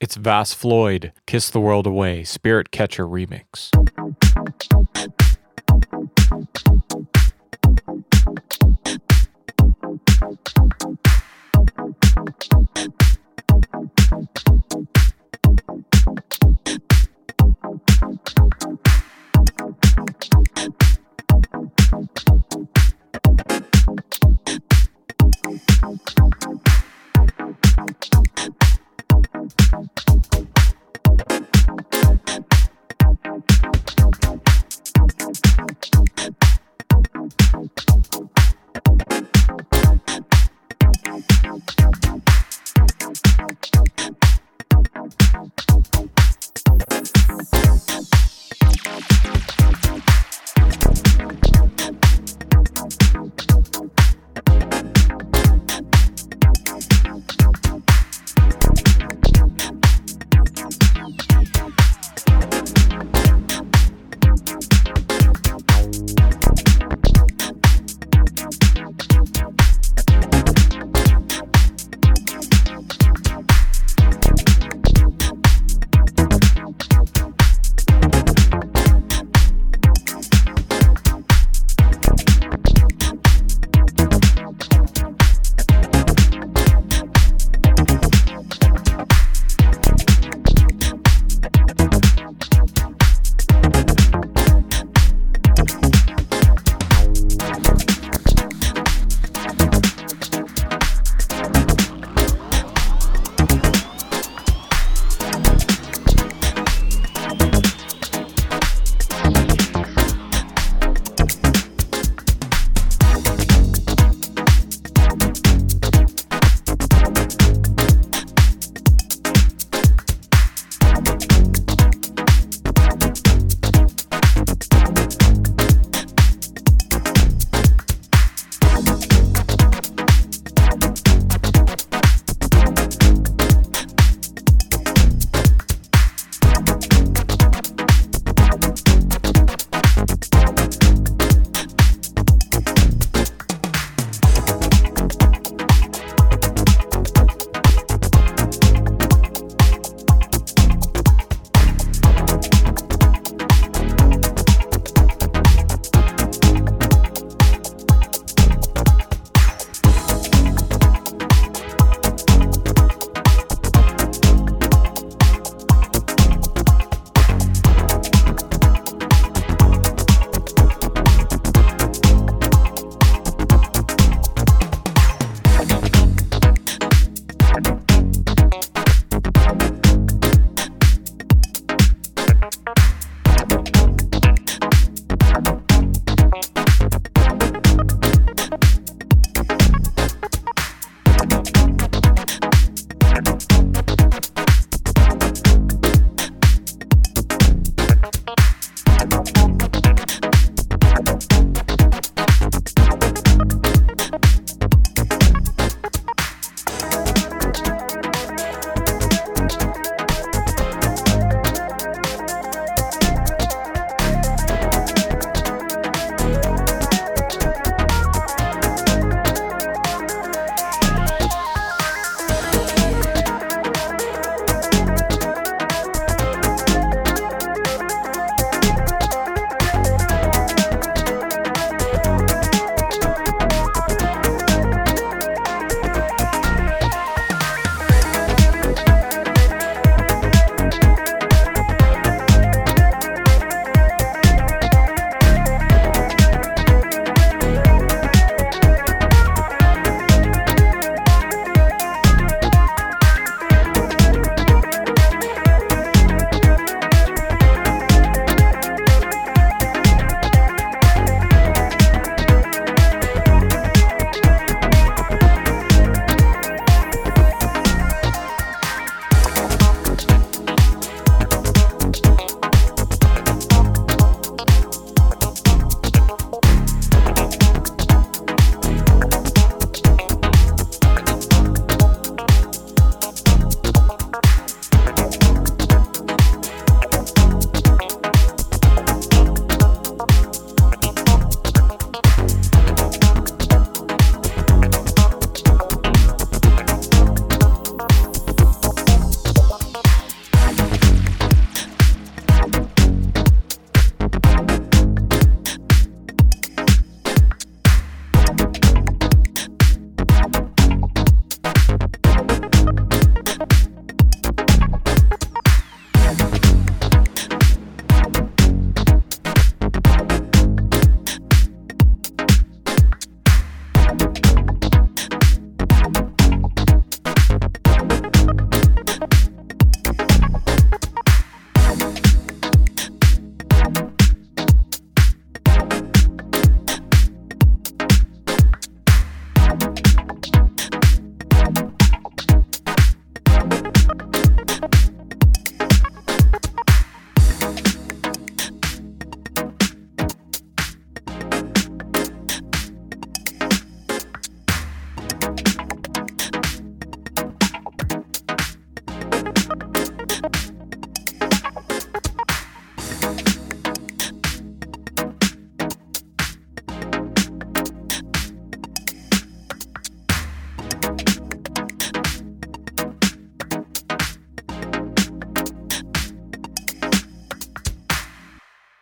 It's Vas Floyd, Kiss the World Away, Spirit Catcher Remix.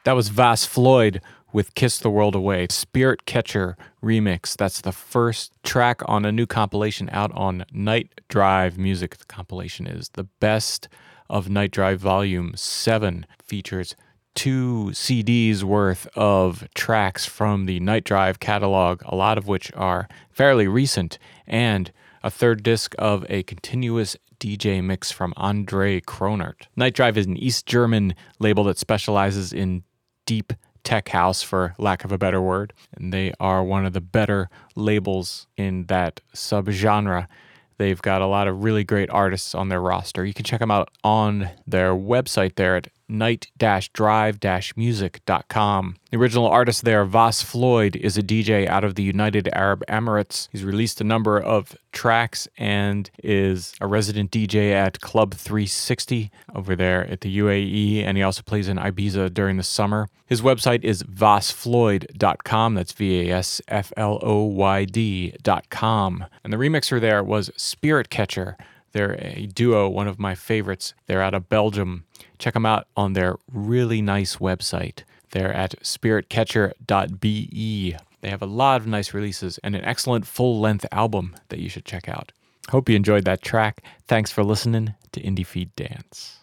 That was Vas Floyd with Kiss the World Away, Spirit Catcher remix. That's the first track on a new compilation out on Night Drive Music. The compilation is the best of Night Drive Volume 7, features two CDs worth of tracks from the Night Drive catalog, a lot of which are fairly recent, and a third disc of a continuous DJ mix from Andre Kronert. Night Drive is an East German label that specializes in deep tech house, for lack of a better word. And they are one of the better labels in that subgenre. They've got a lot of really great artists on their roster. You can check them out on their website there at night-drive-music.com. The original artist there, Vas Floyd, is a DJ out of the United Arab Emirates. He's released a number of tracks and is a resident DJ at Club 360 over there at the UAE, and he also plays in Ibiza during the summer. His website is vasfloyd.com. That's V A S F L O Y D.com. And the remixer there was Spirit Catcher. They're a duo, one of my favorites. They're out of Belgium. Check them out on their really nice website. They're at spiritcatcher.be. They have a lot of nice releases and an excellent full length album that you should check out. Hope you enjoyed that track. Thanks for listening to IndieFeed Dance.